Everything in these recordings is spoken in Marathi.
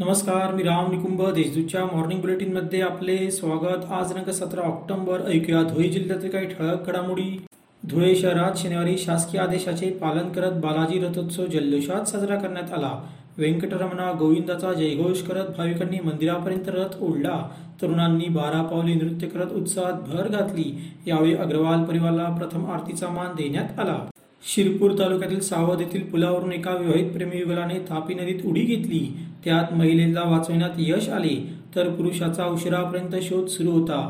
नमस्कार मी राम निकुंभ देशदूतच्या मॉर्निंग बुलेटिनमध्ये आपले स्वागत. आज दिनांक सतरा ऑक्टोबर ऐकूया धुळे जिल्ह्यातील काही ठळक घडामोडी. धुळे शहरात शनिवारी शासकीय आदेशाचे पालन करत बालाजी रथोत्सव जल्लोषात साजरा करण्यात आला. व्यंकटरमणा गोविंदाचा जयघोष करत भाविकांनी मंदिरापर्यंत रथ ओढला. तरुणांनी बारा पावली नृत्य करत उत्साहात भर घातली. यावेळी अग्रवाल परिवाराला प्रथम आरतीचा मान देण्यात आला. शिरपूर तालुक्यातील सावद येथील पुलावरून एका विवाहित प्रेमी युगलाने तापी नदीत उडी घेतली. त्यात महिलेला वाचवण्यात यश आले तर पुरुषाचा उशिरापर्यंत शोध सुरू होता.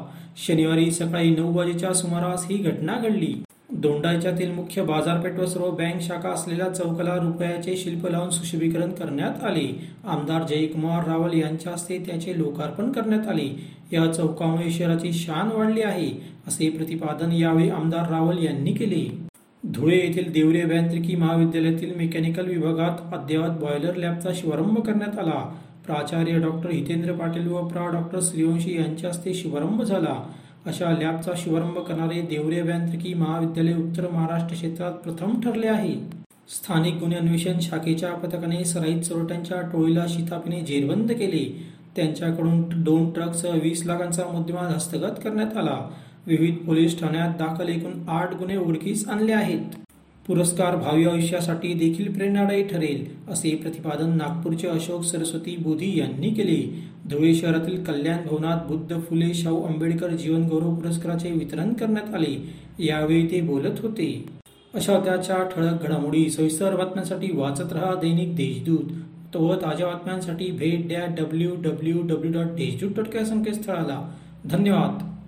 शनिवारी सकाळी नऊ वाजेच्या सुमारास ही घटना घडली. दोंडाच्यातील मुख्य बाजारपेठ व सर्व बँक शाखा असलेल्या चौकाला रुपयाचे शिल्प लावून सुशोभीकरण करण्यात आले. आमदार जयकुमार रावल यांच्या हस्ते त्याचे लोकार्पण करण्यात आले. या चौकामुळे शहराची शान वाढली आहे असे प्रतिपादन यावेळी आमदार रावल यांनी केले. धुळे येथील देवरे अभियांत्रिकी महाविद्यालयातील मेकॅनिकल विभागात अद्ययावत बॉयलर लॅबचा शुभारंभ करण्यात आला. प्राचार्य डॉक्टर हितेंद्र पाटील व प्रा. डॉक्टर श्रीवंशी यांच्या हस्ते शुभारंभ झाला. अशा लॅबचा शुभारंभ करणारे देवरे अभियांत्रिकी महाविद्यालय उत्तर महाराष्ट्र क्षेत्रात प्रथम ठरले आहे. स्थानिक गुन्हे अन्वेषण शाखेच्या पथकाने सराईत चोरट्यांच्या टोळीला शितापीने जेरबंद केले. त्यांच्याकडून दोन ट्रकसह वीस लाखांचा मुद्देमाल हस्तगत करण्यात आला. विविध पोलीस ठाण्यात दाखल एकूण आठ गुन्हे उघडकीस आणले आहेत. पुरस्कार भावी आयुष्यासाठी देखील प्रेरणादायी ठरेल असे प्रतिपादन नागपूरचे अशोक सरस्वती बोधी यांनी केले. धुळे शहरातील कल्याण भवनात बुद्ध फुले शाहू आंबेडकर जीवन गौरव पुरस्काराचे वितरण करण्यात आले. यावेळी ते बोलत होते. अशा त्याच्या ठळक घडामोडी सविस्तर बातम्यांसाठी वाचत रहा दैनिक देशदूत. तो ताज्या बातम्यांसाठी भेट द्या W W W dot Deshdoot dot संकेतस्थळाला. धन्यवाद.